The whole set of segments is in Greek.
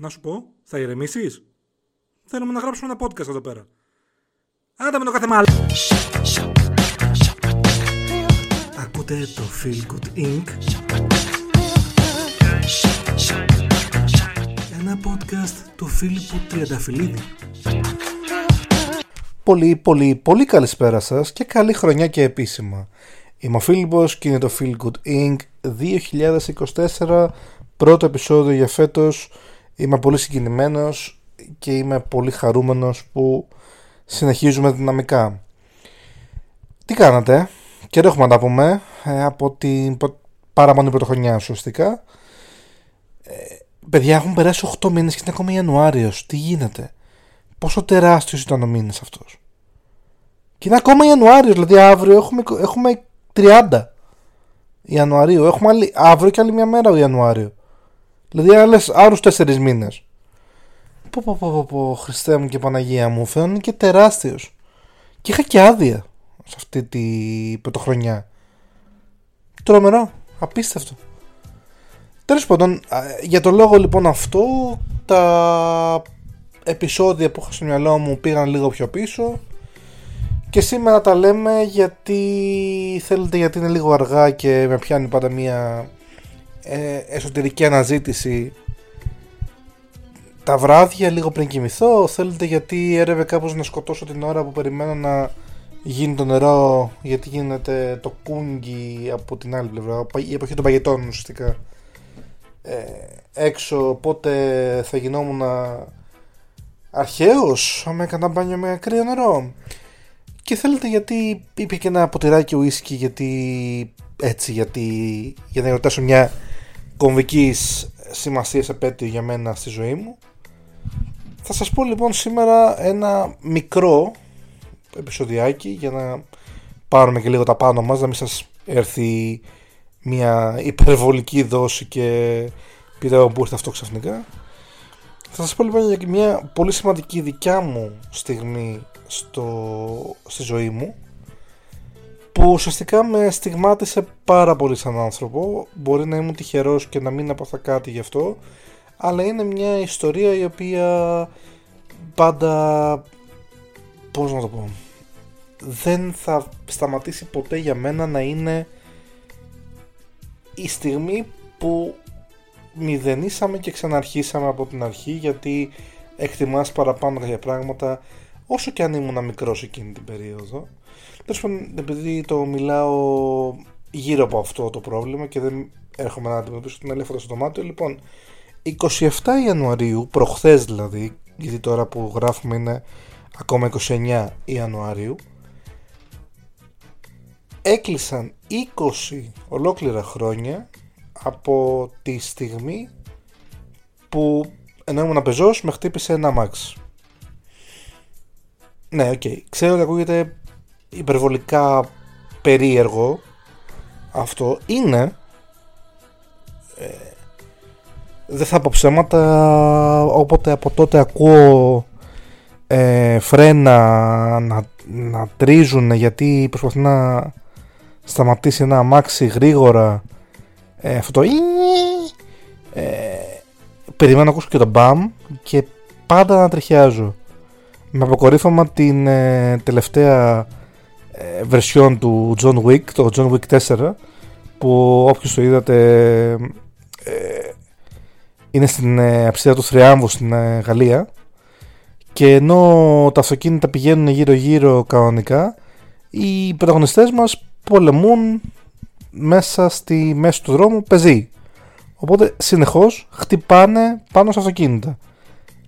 Να σου πω, θα ηρεμήσεις; Θέλουμε να γράψουμε ένα podcast εδώ πέρα. Άντε με το κάθε μάλλον. Ακούτε το Feel Good Inc. Ένα podcast του Φίλιππου Τριανταφυλλίδη. Πολύ, πολύ, πολύ καλησπέρα σας και καλή χρονιά και επίσημα. Είμαι ο Φίλιππος και είναι το Feel Good Inc. 2024, πρώτο επεισόδιο για φέτος. Είμαι πολύ συγκινημένος και είμαι πολύ χαρούμενος που συνεχίζουμε δυναμικά. Τι κάνατε, και έχουμε να τα πούμε ε, από την παραμονή πρωτοχρονιά ουσιαστικά. Ε, παιδιά έχουν περάσει 8 μήνες και είναι ακόμα Ιανουάριος. Τι γίνεται; Πόσο τεράστιος ήταν ο μήνας αυτός; Και είναι ακόμα Ιανουάριος, δηλαδή αύριο έχουμε, έχουμε 30 Ιανουαρίου. Έχουμε άλλη, αύριο και άλλη μια μέρα ο Ιανουάριο. Δηλαδή άλλες, άλλους 4 μήνες. Πω πω πω πω, πω Χριστέ μου και Παναγία μου φαίνεται και τεράστιος. Και είχα και άδεια σε αυτή τη πρωτοχρονιά. Τρομερό, απίστευτο. Τέλος πάντων, για το λόγο λοιπόν αυτό, τα επεισόδια που είχα στο μυαλό μου πήγαν λίγο πιο πίσω και σήμερα τα λέμε γιατί θέλετε γιατί είναι λίγο αργά και με πιάνει πάντα μια ε, εσωτερική αναζήτηση. Τα βράδια λίγο πριν κοιμηθώ θέλετε γιατί έρευε κάπως να σκοτώσω την ώρα που περιμένω να γίνει το νερό γιατί γίνεται το κούγκι από την άλλη πλευρά η εποχή των παγετών ουσιαστικά. Ε, έξω οπότε θα γινόμουν αρχαίος άμα έκανα μπάνιο με κρύο νερό. Και θέλετε γιατί είπε και ένα ποτηράκι ουίσκι γιατί έτσι γιατί για να ερωτήσω μια κομβικής σημασίας επέτειο για μένα στη ζωή μου. Θα σας πω λοιπόν σήμερα ένα μικρό επεισοδιάκι για να πάρουμε και λίγο τα πάνω μας να μην σας έρθει μια υπερβολική δόση και πειραίω που ήρθε αυτό ξαφνικά. Θα σας πω λοιπόν για μια πολύ σημαντική δικιά μου στιγμή στο, στη ζωή μου που ουσιαστικά με στιγμάτισε πάρα πολύ σαν άνθρωπο μπορεί να ήμουν τυχερός και να μην έπαθα κάτι γι' αυτό αλλά είναι μια ιστορία η οποία πάντα πώς να το πω δεν θα σταματήσει ποτέ για μένα να είναι η στιγμή που μηδενίσαμε και ξαναρχίσαμε από την αρχή γιατί εκτιμάς παραπάνω κάποια πράγματα όσο και αν ήμουν μικρός εκείνη την περίοδο. Τέλος πάντων, επειδή το μιλάω γύρω από αυτό το πρόβλημα και δεν έρχομαι να αντιμετωπίσω την ελέφαντα στο δωμάτιο, λοιπόν, 27 Ιανουαρίου, προχθές δηλαδή, γιατί τώρα που γράφουμε είναι ακόμα 29 Ιανουαρίου, έκλεισαν 20 ολόκληρα χρόνια από τη στιγμή που ενώ ήμουν πεζός με χτύπησε ένα αμάξι. Ναι, OK. Okay. Ξέρω ότι ακούγεται υπερβολικά περίεργο αυτό. Είναι. Ε, δεν θα πω ψέματα. Όποτε από τότε ακούω ε, φρένα να, να τρίζουν γιατί προσπαθεί να σταματήσει ένα αμάξι γρήγορα ε, αυτό το ε, περιμένω να ακούσω και το μπαμ και πάντα να τριχιάζω με αποκορύφωμα την ε, τελευταία ε, βερσιόν του John Wick, το John Wick 4 που όποιος το είδατε ε, είναι στην ε, του Θριάμβου στην ε, Γαλλία. Και ενώ τα αυτοκίνητα πηγαίνουν γύρω γύρω κανονικά οι πρωταγωνιστές μας πολεμούν μέσα στη μέση του δρόμου πεζοί. Οπότε συνεχώς χτυπάνε πάνω στα αυτοκίνητα.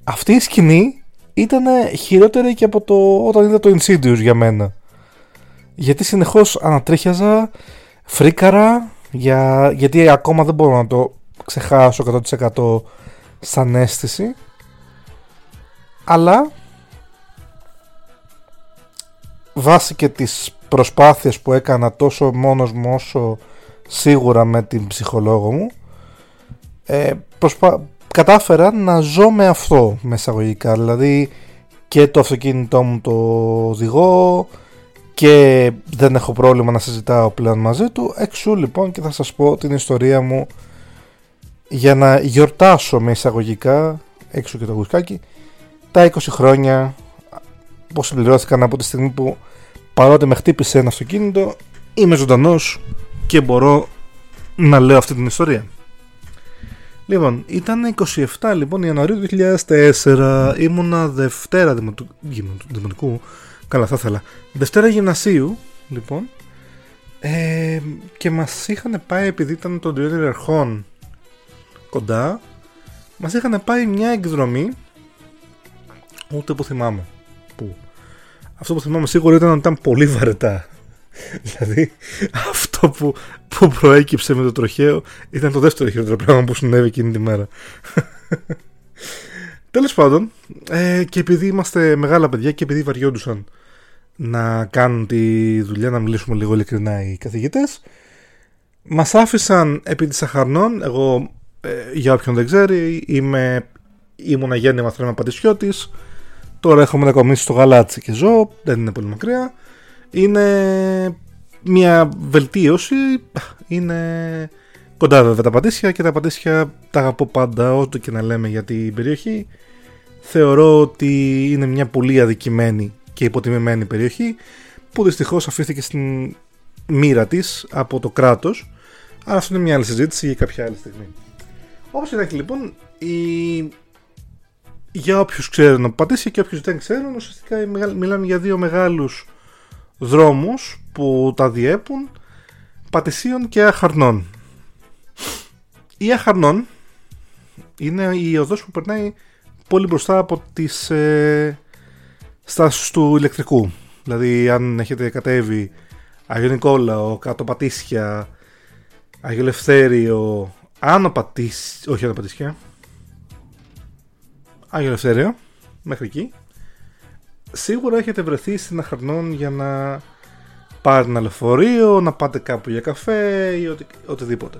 Αυτή η σκηνή ήταν χειρότερη και από το όταν είδα το Insidious για μένα. Γιατί συνεχώς ανατρίχιαζα, φρίκαρα, για, γιατί ακόμα δεν μπορώ να το ξεχάσω 100% σαν αίσθηση. Αλλά βάσει και τις προσπάθειες που έκανα τόσο μόνος μου όσο σίγουρα με την ψυχολόγο μου ε, προσπα κατάφερα να ζω με αυτό μεσαγωγικά δηλαδή και το αυτοκίνητό μου το οδηγώ και δεν έχω πρόβλημα να συζητάω πλέον μαζί του εξού λοιπόν και θα σας πω την ιστορία μου για να γιορτάσω με εισαγωγικά έξω και το γουσκάκι, τα 20 χρόνια πώς συμπληρώθηκαν από τη στιγμή που παρότι με χτύπησε ένα αυτοκίνητο είμαι ζωντανός και μπορώ να λέω αυτή την ιστορία. Λοιπόν, ήταν 27 λοιπόν Ιανουαρίου 2004. Ήμουνα Δευτέρα Δημοτικού. Καλά, θα ήθελα. Δευτέρα Γυμνασίου, λοιπόν. Ε, και μας είχαν πάει επειδή ήταν το Τριώδη Ερχών κοντά. Μας είχαν πάει μια εκδρομή. Ούτε που θυμάμαι. Πού. Αυτό που θυμάμαι σίγουρα ήταν ότι ήταν πολύ βαρετά. δηλαδή αυτό που, που προέκυψε με το τροχαίο ήταν το δεύτερο χειρότερο πράγμα που συνέβη εκείνη τη μέρα. Τέλος πάντων, ε, και επειδή είμαστε μεγάλα παιδιά και επειδή βαριόντουσαν να κάνουν τη δουλειά, να μιλήσουμε λίγο ειλικρινά οι καθηγητές, μας άφησαν επί της αχαρνών, εγώ ε, για όποιον δεν ξέρει, είμαι, ήμουνα γέννημα θρέμα πατησιώτης, τώρα έχω μετακομίσει στο γαλάτσι και ζω, δεν είναι πολύ μακριά, είναι μια βελτίωση. Είναι κοντά βέβαια τα Πατήσια και τα Πατήσια τα αγαπώ πάντα ό,τι και να λέμε για την περιοχή. Θεωρώ ότι είναι μια πολύ αδικημένη και υποτιμημένη περιοχή που δυστυχώς αφήθηκε στην μοίρα της από το κράτος αλλά αυτό είναι μια άλλη συζήτηση για κάποια άλλη στιγμή. Όπως είναι λοιπόν, η... για όποιους ξέρουν από Πατήσια και όποιους δεν ξέρουν, ουσιαστικά μιλάμε για δύο μεγάλους δρόμους που τα διέπουν Πατησίων και Αχαρνών. Η Αχαρνών είναι η οδός που περνάει πολύ μπροστά από τις ε, στάσεις του ηλεκτρικού. Δηλαδή αν έχετε κατέβει Αγιο Νικόλαο, κάτω Πατήσια, Αγιο Λευθέριο, Άνω Πατήσια, όχι Άνω Πατήσια, Άγιο Λευθέριο, μέχρι εκεί σίγουρα έχετε βρεθεί στην Αχαρνών για να πάρετε ένα λεωφορείο, να πάτε κάπου για καφέ ή οτι, οτιδήποτε.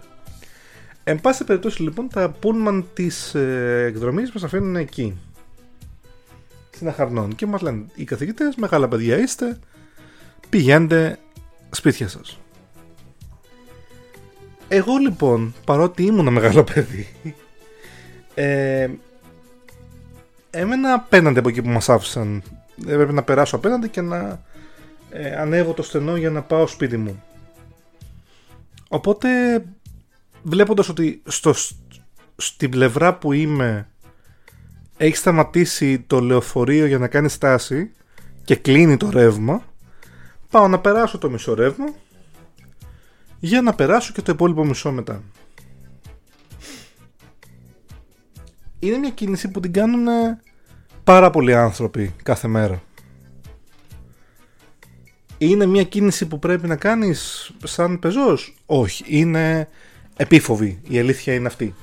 Εν πάση περιπτώσει λοιπόν τα πούλμαν της ε, εκδρομής μας αφήνουν εκεί. Στην Αχαρνών και μας λένε οι καθηγητές μεγάλα παιδιά είστε, πηγαίνετε σπίτια σας. Εγώ λοιπόν, παρότι ήμουν μεγάλο παιδί, ε, έμενα απέναντι από εκεί που μας άφησαν έπρεπε να περάσω απέναντι και να ε, ανέβω το στενό για να πάω σπίτι μου. Οπότε βλέποντας ότι στο, στην πλευρά που είμαι έχει σταματήσει το λεωφορείο για να κάνει στάση και κλείνει το ρεύμα πάω να περάσω το μισό ρεύμα για να περάσω και το υπόλοιπο μισό μετά. Είναι μια κίνηση που την κάνουν πάρα πολλοί άνθρωποι κάθε μέρα. Είναι μια κίνηση που πρέπει να κάνεις σαν πεζός; Όχι, είναι επίφοβη. Η αλήθεια είναι αυτή.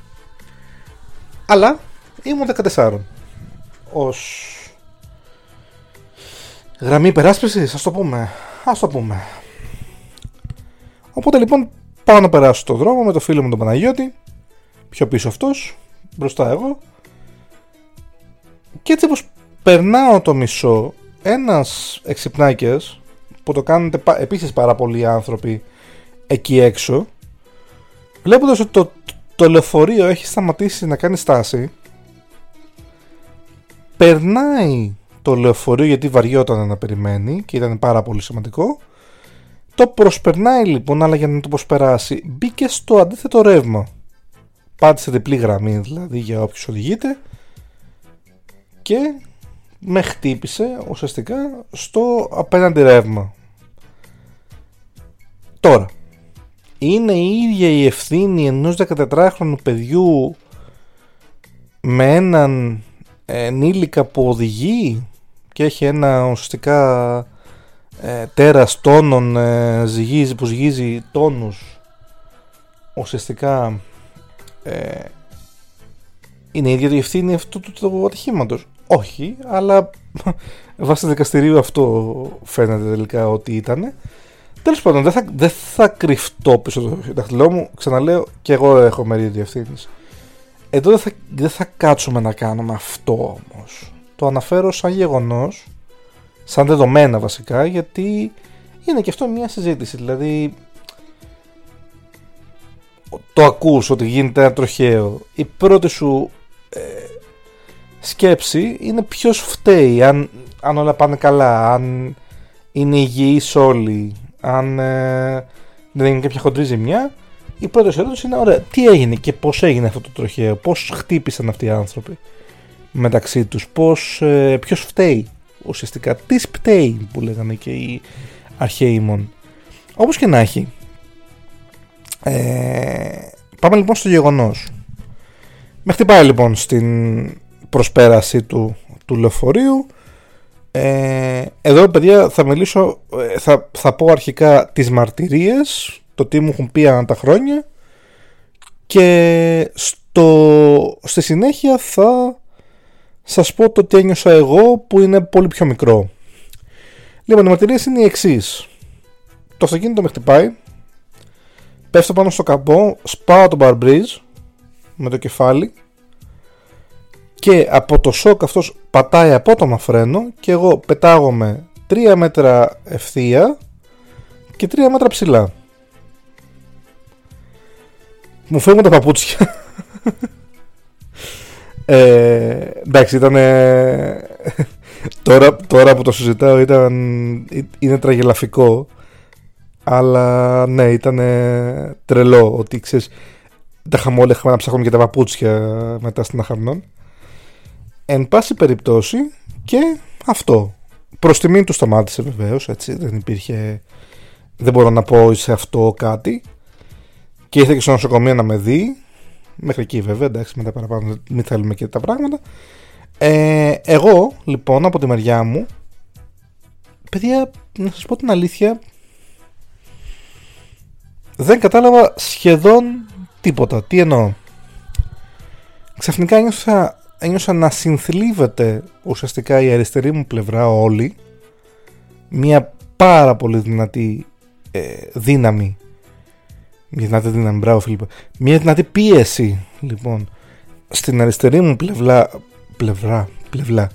Αλλά ήμουν 14. Ως γραμμή υπεράσπισης, ας το πούμε. Ας το πούμε. Οπότε λοιπόν πάω να περάσω το δρόμο με το φίλο μου τον Παναγιώτη. Πιο πίσω αυτός, μπροστά εγώ. Και έτσι όπως περνάω το μισό, ένας εξυπνάκιας, που το κάνετε επίσης πάρα πολλοί άνθρωποι εκεί έξω, βλέποντας ότι το, το λεωφορείο έχει σταματήσει να κάνει στάση, περνάει το λεωφορείο γιατί βαριόταν να περιμένει και ήταν πάρα πολύ σημαντικό, το προσπερνάει λοιπόν, αλλά για να το προσπεράσει, μπήκε στο αντίθετο ρεύμα. Πάτησε διπλή γραμμή δηλαδή για όποιους οδηγείται και με χτύπησε ουσιαστικά στο απέναντι ρεύμα. Τώρα, είναι η ίδια η ευθύνη ενός 14χρονου παιδιού με έναν ενήλικα που οδηγεί και έχει ένα ουσιαστικά ε, τέρας τόνων ε, ζυγίζει, που ζυγίζει τόνους ουσιαστικά ε, είναι η ίδια η ευθύνη αυτού του, του ατυχήματος όχι, αλλά βάσει του δικαστηρίου αυτό φαίνεται τελικά ότι ήταν. Τέλος πάντων, δεν θα, δεν θα κρυφτώ πίσω το δάχτυλό μου. Ξαναλέω, και εγώ έχω μερίδιο ευθύνη. Εδώ δεν θα, δεν θα κάτσουμε να κάνουμε αυτό όμως. Το αναφέρω σαν γεγονός, σαν δεδομένα βασικά, γιατί είναι και αυτό μια συζήτηση. Δηλαδή, το ακούς ότι γίνεται ένα τροχαίο. Η πρώτη σου ε, σκέψη είναι ποιος φταίει, αν, αν όλα πάνε καλά, αν είναι υγιείς όλοι, αν ε, δεν είναι κάποια χοντρή ζημιά. Η πρώτη ερώτηση είναι, ωραία, τι έγινε και πώς έγινε αυτό το τροχαίο, πώς χτύπησαν αυτοί οι άνθρωποι μεταξύ τους, πώς, ε, ποιος φταίει ουσιαστικά, τι φταίει που λέγανε και οι αρχαίοι μόν. Όπως και να έχει, ε, πάμε λοιπόν στο γεγονός. Με χτυπάει λοιπόν στην προσπέραση του, του λεωφορείου. Ε, εδώ παιδιά θα μιλήσω, ε, θα, θα πω αρχικά τις μαρτυρίες, το τι μου έχουν πει ανά τα χρόνια και στο, στη συνέχεια θα σας πω το τι ένιωσα εγώ που είναι πολύ πιο μικρό. Λοιπόν, οι μαρτυρίες είναι οι εξής. Το αυτοκίνητο με χτυπάει, πέφτω πάνω στο καμπό, σπάω το barbreeze με το κεφάλι και από το σοκ αυτός πατάει απότομα φρένο και εγώ πετάγομαι 3 μέτρα ευθεία και 3 μέτρα ψηλά. Μου φεύγουν τα παπούτσια. ε, εντάξει, ήταν. τώρα, τώρα που το συζητάω ήταν, είναι τραγελαφικό. Αλλά ναι, ήταν τρελό ότι ξέρεις. Τα χαμόλεχα να ψάχνουμε και τα παπούτσια μετά στην Αχαρνών. Εν πάση περιπτώσει και αυτό. Προς τιμήν του σταμάτησε βεβαίως, έτσι. Δεν υπήρχε. Δεν μπορώ να πω σε αυτό κάτι. Και ήρθε και στο νοσοκομείο να με δει. Μέχρι εκεί βέβαια, εντάξει, μετά παραπάνω μην θέλουμε και τα πράγματα. Ε, εγώ, λοιπόν, από τη μεριά μου, παιδιά, να σας πω την αλήθεια, δεν κατάλαβα σχεδόν τίποτα. Τι εννοώ. Ξαφνικά ένιωσα ένιωσα να συνθλίβεται ουσιαστικά η αριστερή μου πλευρά όλη μια πάρα πολύ δυνατή ε, δύναμη μια δυνατή δύναμη, μπράβο Φίλιππα μια δυνατή πίεση λοιπόν στην αριστερή μου πλευρά πλευρά, πλευρά.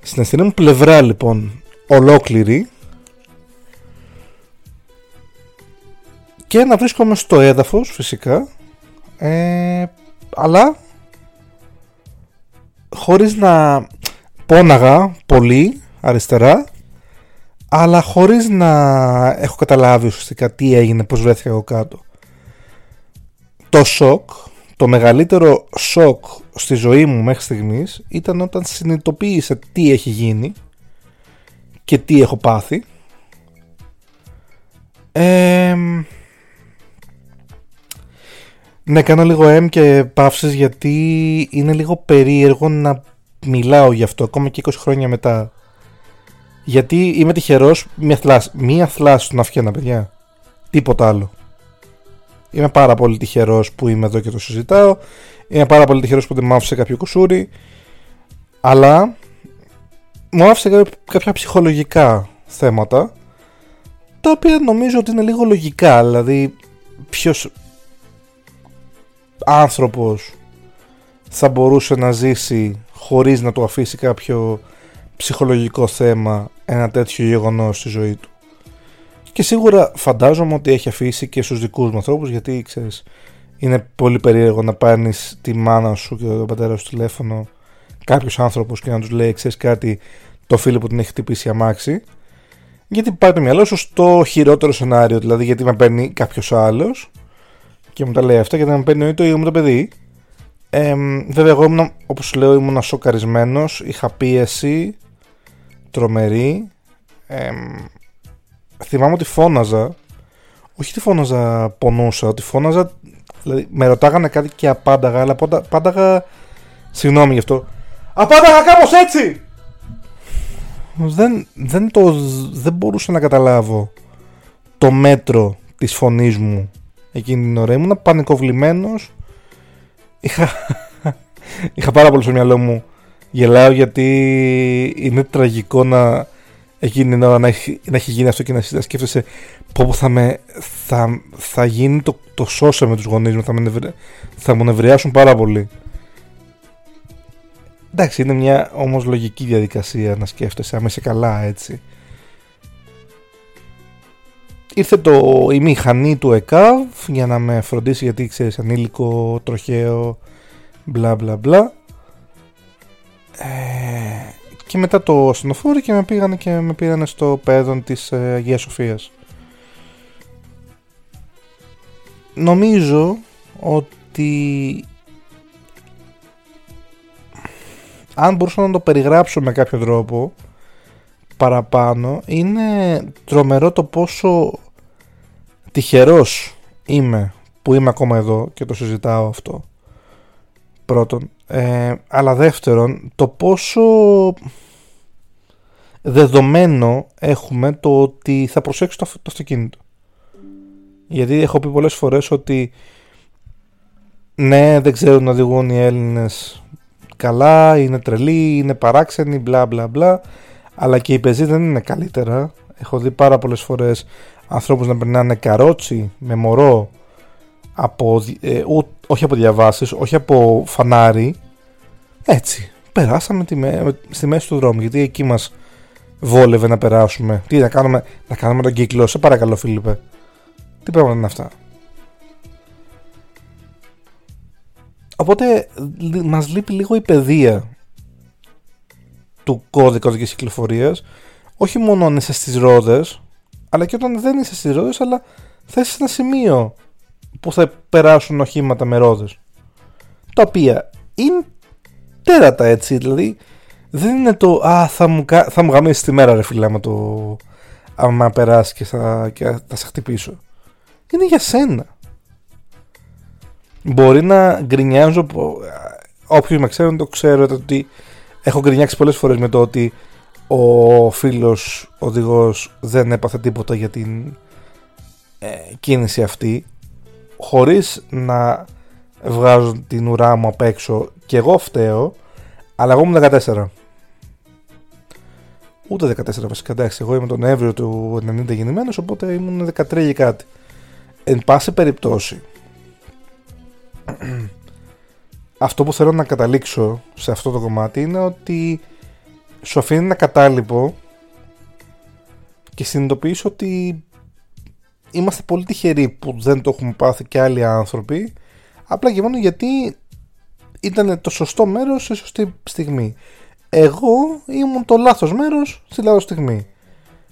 Στην αριστερή μου πλευρά λοιπόν ολόκληρη. Και να βρίσκομαι στο έδαφος φυσικά. Ε, αλλά χωρίς να πόναγα πολύ αριστερά αλλά χωρίς να έχω καταλάβει ουσιαστικά τι έγινε, πώς βρέθηκα εγώ κάτω. Το σοκ, το μεγαλύτερο σοκ στη ζωή μου μέχρι στιγμής ήταν όταν συνειδητοποίησα τι έχει γίνει και τι έχω πάθει. Ε, ναι, κάνω λίγο M και παύσεις γιατί είναι λίγο περίεργο να μιλάω γι' αυτό ακόμα και 20 χρόνια μετά. Γιατί είμαι τυχερός μία θλάση, μία θλάση στον αυχένα παιδιά. Τίποτα άλλο. Είμαι πάρα πολύ τυχερός που είμαι εδώ και το συζητάω. Είμαι πάρα πολύ τυχερός που δεν μου άφησε κάποιο κουσούρι. Αλλά μου άφησε κάποια ψυχολογικά θέματα τα οποία νομίζω ότι είναι λίγο λογικά. Δηλαδή, ποιος, άνθρωπος θα μπορούσε να ζήσει χωρίς να του αφήσει κάποιο ψυχολογικό θέμα ένα τέτοιο γεγονός στη ζωή του. Και σίγουρα φαντάζομαι ότι έχει αφήσει και στους δικούς μου ανθρώπους γιατί ξέρεις είναι πολύ περίεργο να πάρει τη μάνα σου και τον πατέρα σου τηλέφωνο κάποιος άνθρωπος και να τους λέει ξέρεις κάτι το φίλο που την έχει χτυπήσει αμάξι γιατί πάει το μυαλό σου στο χειρότερο σενάριο δηλαδή γιατί με παίρνει κάποιος άλλος και μου τα λέει αυτά γιατί να με παίρνει το ίδιος με το παιδί. Ε, βέβαια, εγώ ήμουν, όπως λέω, ήμουν σοκαρισμένος. Είχα πίεση τρομερή. Ε, θυμάμαι ότι φώναζα. Όχι ότι φώναζα πονούσα, ότι φώναζα. Δηλαδή, με ρωτάγανε κάτι και απάνταγα, αλλά απάνταγα. Συγγνώμη γι' αυτό. Απάνταγα κάπως έτσι! Δεν, δεν, το, δεν μπορούσα να καταλάβω το μέτρο της φωνής μου εκείνη την ώρα. Ήμουν πανικοβλημένος. Είχα, είχα πάρα πολύ στο μυαλό μου. Γελάω γιατί είναι τραγικό να εκείνη την ώρα να έχει, να έχει γίνει αυτό και να σκέφτεσαι πω θα, με, θα, θα γίνει το, το σώσε με τους γονείς μου, θα, με, θα μου νευριάσουν πάρα πολύ. Εντάξει, είναι μια όμως λογική διαδικασία να σκέφτεσαι, άμα είσαι καλά έτσι ήρθε το, η μηχανή του ΕΚΑΒ για να με φροντίσει γιατί ξέρεις ανήλικο, τροχαίο, μπλα μπλα μπλα Ε, και μετά το ασθενοφόρο και με πήγανε και με πήγανε στο παιδόν της ε, Αγίας Σοφίας. Νομίζω ότι αν μπορούσα να το περιγράψω με κάποιο τρόπο παραπάνω είναι τρομερό το πόσο τυχερός είμαι που είμαι ακόμα εδώ και το συζητάω αυτό πρώτον. Ε, αλλά δεύτερον το πόσο δεδομένο έχουμε το ότι θα προσέξω το, το αυτοκίνητο. Γιατί έχω πει πολλές φορές ότι ναι δεν ξέρουν να οδηγούν οι Έλληνες καλά, είναι τρελοί, είναι παράξενοι, μπλα μπλα μπλα. Αλλά και οι πεζοί δεν είναι καλύτερα. Έχω δει πάρα πολλές φορές ανθρώπους να περνάνε καρότσι με μωρό από, ε, όχι από διαβάσεις, όχι από φανάρι. Έτσι, περάσαμε τη, στη μέση του δρόμου γιατί εκεί μας βόλευε να περάσουμε. Τι να κάνουμε, να κάνουμε τον κύκλο, σε παρακαλώ Φίλιππε. Τι πράγματα είναι αυτά; Οπότε μας λείπει λίγο η παιδεία του κώδικα οδικής κυκλοφορίας. Όχι μόνο αν είσαι στις ρόδες αλλά και όταν δεν είσαι στις ρόδες αλλά θα είσαι σε ένα σημείο που θα περάσουν οχήματα με ρόδες. Τα οποία είναι τέρατα έτσι δηλαδή δεν είναι το α θα μου, θα μου γαμίσει τη μέρα ρε φίλε άμα το άμα περάσει και θα, και θα σε χτυπήσω. Είναι για σένα. Μπορεί να γκρινιάζω όποιος με ξέρουν το ξέρετε ότι έχω γκρινιάξει πολλές φορές με το ότι ο φίλος οδηγός δεν έπαθε τίποτα για την ε, κίνηση αυτή χωρίς να βγάζω την ουρά μου απ' έξω και εγώ φταίω αλλά εγώ ήμουν 14 ούτε 14 βασικά εντάξει εγώ είμαι τον Νοέμβριο του 90 γεννημένος οπότε ήμουν 13 και κάτι. Εν πάση περιπτώσει αυτό που θέλω να καταλήξω σε αυτό το κομμάτι είναι ότι σου αφήνει ένα κατάλοιπο και συνειδητοποιείς ότι είμαστε πολύ τυχεροί που δεν το έχουμε πάθει και άλλοι άνθρωποι απλά και μόνο γιατί ήταν το σωστό μέρος σε σωστή στιγμή εγώ ήμουν το λάθος μέρος στη λάθος στιγμή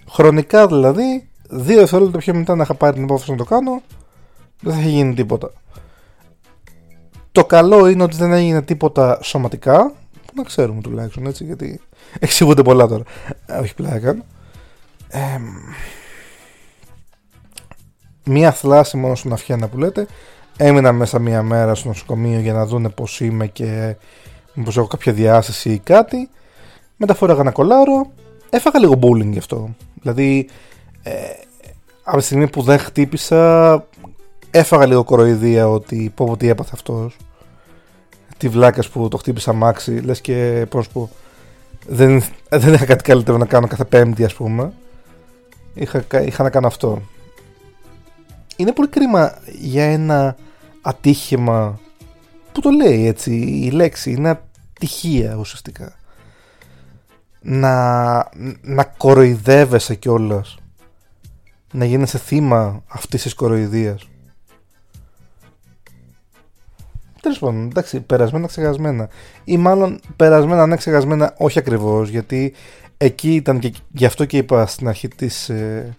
χρονικά δηλαδή δύο δευτερόλεπτα πιο μετά να είχα πάρει την απόφαση να το κάνω δεν θα είχε γίνει τίποτα το καλό είναι ότι δεν έγινε τίποτα σωματικά. Που να ξέρουμε τουλάχιστον έτσι, γιατί εξηγούνται πολλά τώρα. Ε, όχι πλάκα. Ε, μία θλάση μόνο στην αυχένα που λέτε. Έμεινα μέσα μία μέρα στο νοσοκομείο για να δούνε πώς είμαι και μήπως έχω κάποια διάσταση ή κάτι. Μετά φόραγα ένα κολάρο. Έφαγα λίγο bullying γι' αυτό. Δηλαδή, ε, από τη στιγμή που δεν χτύπησα, έφαγα λίγο κοροϊδία ότι πω πω τι έπαθε αυτός τη βλάκα που το χτύπησα μάξι, λες και πώς πω. Δεν, δεν είχα κάτι καλύτερο να κάνω κάθε Πέμπτη, ας πούμε. Είχα, είχα να κάνω αυτό. Είναι πολύ κρίμα για ένα ατύχημα που το λέει έτσι η λέξη. Είναι ατυχία ουσιαστικά. Να, να κοροϊδεύεσαι κιόλας. Να γίνεσαι θύμα αυτής της κοροϊδίας. Τέλος πάντων, εντάξει, περασμένα ξεχασμένα. Ή μάλλον περασμένα, ναι, ξεχασμένα, όχι ακριβώς, γιατί εκεί ήταν και γι' αυτό και είπα στην αρχή της ε,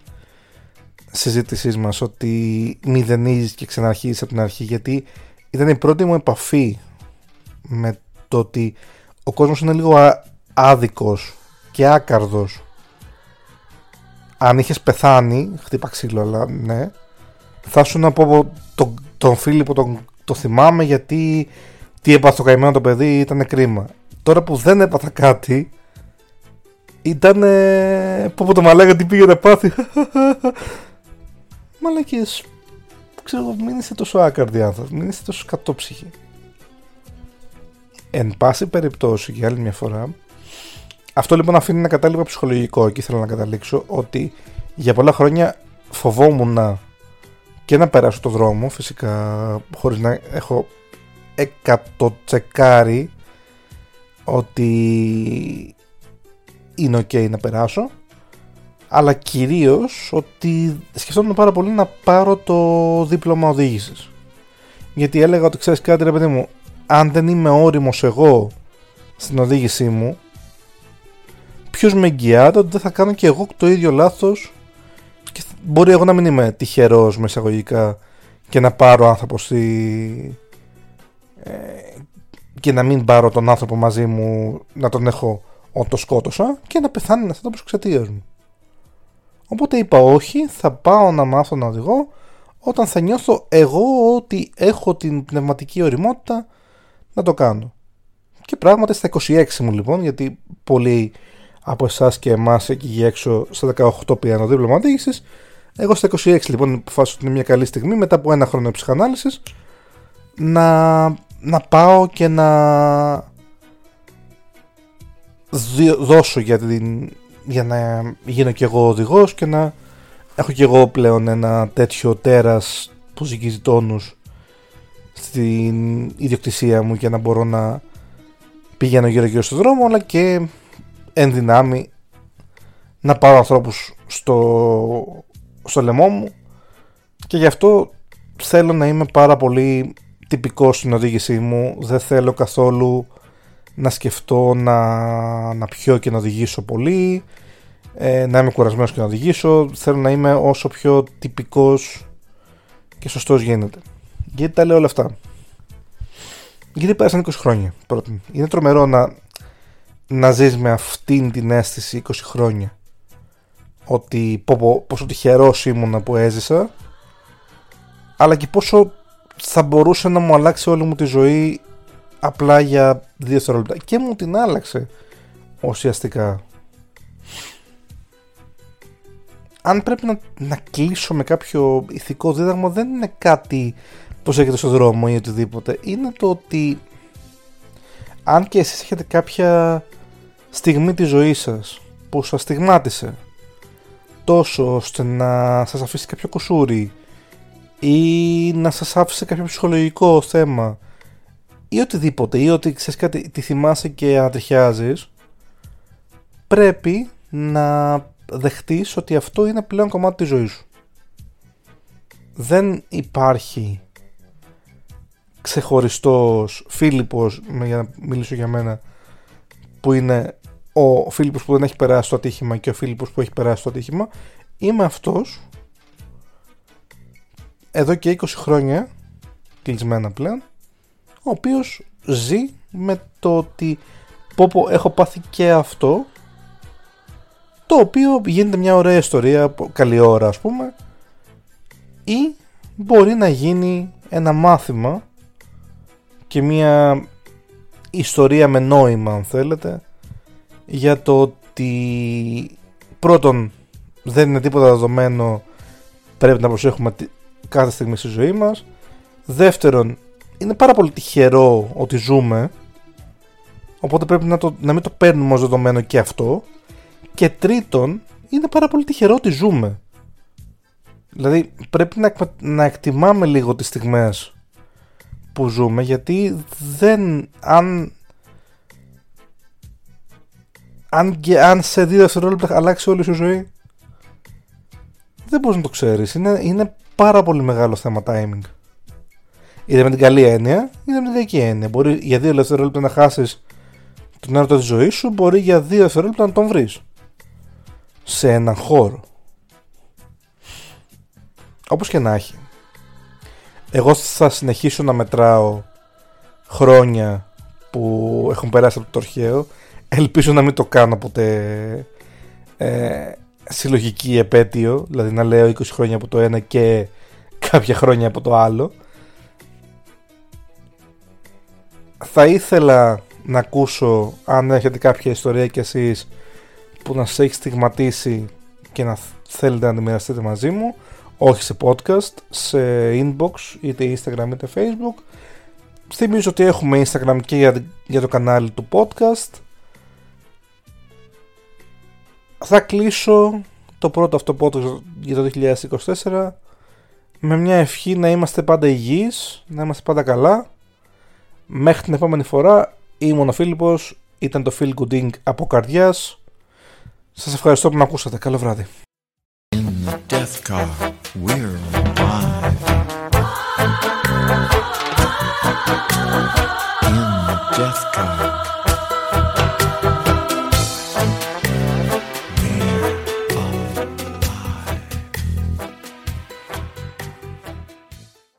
συζήτησής μας ότι μηδενίζεις και ξαναρχίζεις από την αρχή, γιατί ήταν η πρώτη μου επαφή με το ότι ο κόσμος είναι λίγο άδικος και άκαρδος αν είχες πεθάνει, χτύπα ξύλο, αλλά ναι, θα σου να πω τον, τον Φίλιππο τον το θυμάμαι γιατί τι έπαθα το καημένο το παιδί ήταν κρίμα. Τώρα που δεν έπαθα κάτι, ήταν. Πω πω το μαλάκα τι πήγε να πάθει. Μαλακίες. Ξέρω, μην είστε τόσο άκαρδοι άνθρωποι, μην είστε τόσο κατόψυχοι. Εν πάση περιπτώσει, για άλλη μια φορά, αυτό λοιπόν αφήνει ένα κατάλοιπο ψυχολογικό και ήθελα να καταλήξω ότι για πολλά χρόνια φοβόμουν και να περάσω το δρόμο φυσικά χωρίς να έχω εκατοτσεκάρι ότι είναι ok να περάσω αλλά κυρίως ότι σκεφτόμουν πάρα πολύ να πάρω το δίπλωμα οδήγησης γιατί έλεγα ότι ξέρεις κάτι ρε παιδί μου αν δεν είμαι όριμος εγώ στην οδήγησή μου ποιος με εγγυάται ότι δεν θα κάνω και εγώ το ίδιο λάθος και μπορεί εγώ να μην είμαι τυχερός με εισαγωγικά και να πάρω άνθρωπο στη... Ε, και να μην πάρω τον άνθρωπο μαζί μου να τον έχω όταν το σκότωσα και να πεθάνει αυτό το εξαιτίας μου. Οπότε είπα όχι, θα πάω να μάθω να οδηγώ όταν θα νιώθω εγώ ότι έχω την πνευματική οριμότητα να το κάνω. Και πράγματι στα 26 μου λοιπόν, γιατί πολλοί από εσάς και εμάς εκεί έξω στα 18 πιάνω δίπλωμα οδήγησης. Εγώ στα 26 λοιπόν αποφάσισα ότι είναι μια καλή στιγμή μετά από ένα χρόνο ψυχανάλυσης να, να πάω και να δώσω για, την, για να γίνω κι εγώ οδηγός και να έχω κι εγώ πλέον ένα τέτοιο τέρας που ζυγίζει τόνους στην ιδιοκτησία μου για να μπορώ να πηγαίνω γύρω γύρω στον δρόμο αλλά και εν δυνάμει να πάρω ανθρώπους στο, στο λαιμό μου. Και γι' αυτό θέλω να είμαι πάρα πολύ τυπικός στην οδήγησή μου. Δεν θέλω καθόλου να σκεφτώ να, να πιω και να οδηγήσω πολύ ε, να είμαι κουρασμένος και να οδηγήσω θέλω να είμαι όσο πιο τυπικός και σωστός γίνεται. Γιατί τα λέω όλα αυτά; Γιατί πέρασαν 20 χρόνια πρώτον. Είναι τρομερό να να ζεις με αυτήν την αίσθηση 20 χρόνια. Ότι πόσο τυχερός ήμουν που έζησα αλλά και πόσο θα μπορούσε να μου αλλάξει όλη μου τη ζωή απλά για δύο δευτερόλεπτα. Και μου την άλλαξε ουσιαστικά. Αν πρέπει να, να κλείσω με κάποιο ηθικό δίδαγμα δεν είναι κάτι πως έχετε στο δρόμο ή οτιδήποτε. Είναι το ότι αν και εσείς έχετε κάποια στιγμή της ζωής σας που σας στιγμάτισε τόσο ώστε να σας αφήσει κάποιο κουσούρι ή να σας άφησε κάποιο ψυχολογικό θέμα ή οτιδήποτε ή ότι ξέρεις κάτι τη θυμάσαι και ανατριχιάζεις πρέπει να δεχτείς ότι αυτό είναι πλέον κομμάτι της ζωής σου. Δεν υπάρχει ξεχωριστός Φίλιππος για να μιλήσω για μένα που είναι ο Φίλιππος που δεν έχει περάσει το ατύχημα και ο Φίλιππος που έχει περάσει το ατύχημα. Είμαι αυτός εδώ και 20 χρόνια κλεισμένα πλέον ο οποίος ζει με το ότι πω πω έχω πάθει και αυτό το οποίο γίνεται μια ωραία ιστορία καλή ώρα ας πούμε ή μπορεί να γίνει ένα μάθημα και μια ιστορία με νόημα αν θέλετε για το ότι πρώτον δεν είναι τίποτα δεδομένο πρέπει να προσέχουμε κάθε στιγμή στη ζωή μας. Δεύτερον είναι πάρα πολύ τυχερό ότι ζούμε. Οπότε πρέπει να, το, να μην το παίρνουμε ως δεδομένο και αυτό. Και τρίτον είναι πάρα πολύ τυχερό ότι ζούμε. Δηλαδή πρέπει να, να εκτιμάμε λίγο τις στιγμές που ζούμε γιατί δεν αν αν, και, αν σε δύο δευτερόλεπτα αλλάξει όλη σου ζωή δεν μπορείς να το ξέρεις. Είναι, είναι πάρα πολύ μεγάλο θέμα timing είτε με την καλή έννοια είτε με την κακή έννοια. Μπορεί για δύο δευτερόλεπτα να χάσεις τον έρωτα της ζωής σου μπορεί για δύο δευτερόλεπτα να τον βρεις. Σε έναν χώρο. Όπως και να έχει. Εγώ θα συνεχίσω να μετράω χρόνια που έχουν περάσει από το τορχαίο. Ελπίζω να μην το κάνω ποτέ ε, συλλογική επέτειο. Δηλαδή να λέω 20 χρόνια από το ένα και κάποια χρόνια από το άλλο θα ήθελα να ακούσω αν έχετε κάποια ιστορία κι εσείς που να σας έχει στιγματίσει και να θέλετε να τη μοιραστείτε μαζί μου. Όχι σε podcast, σε inbox είτε instagram είτε facebook. Θυμίζω ότι έχουμε instagram και για, για το κανάλι του podcast. Θα κλείσω το πρώτο αυτό podcast για το 2024 με μια ευχή να είμαστε πάντα υγιείς, να είμαστε πάντα καλά. Μέχρι την επόμενη φορά ήμουν ο Φίλιππος, ήταν το Feel Gooding από καρδιάς. Σας ευχαριστώ που με ακούσατε. Καλό βράδυ.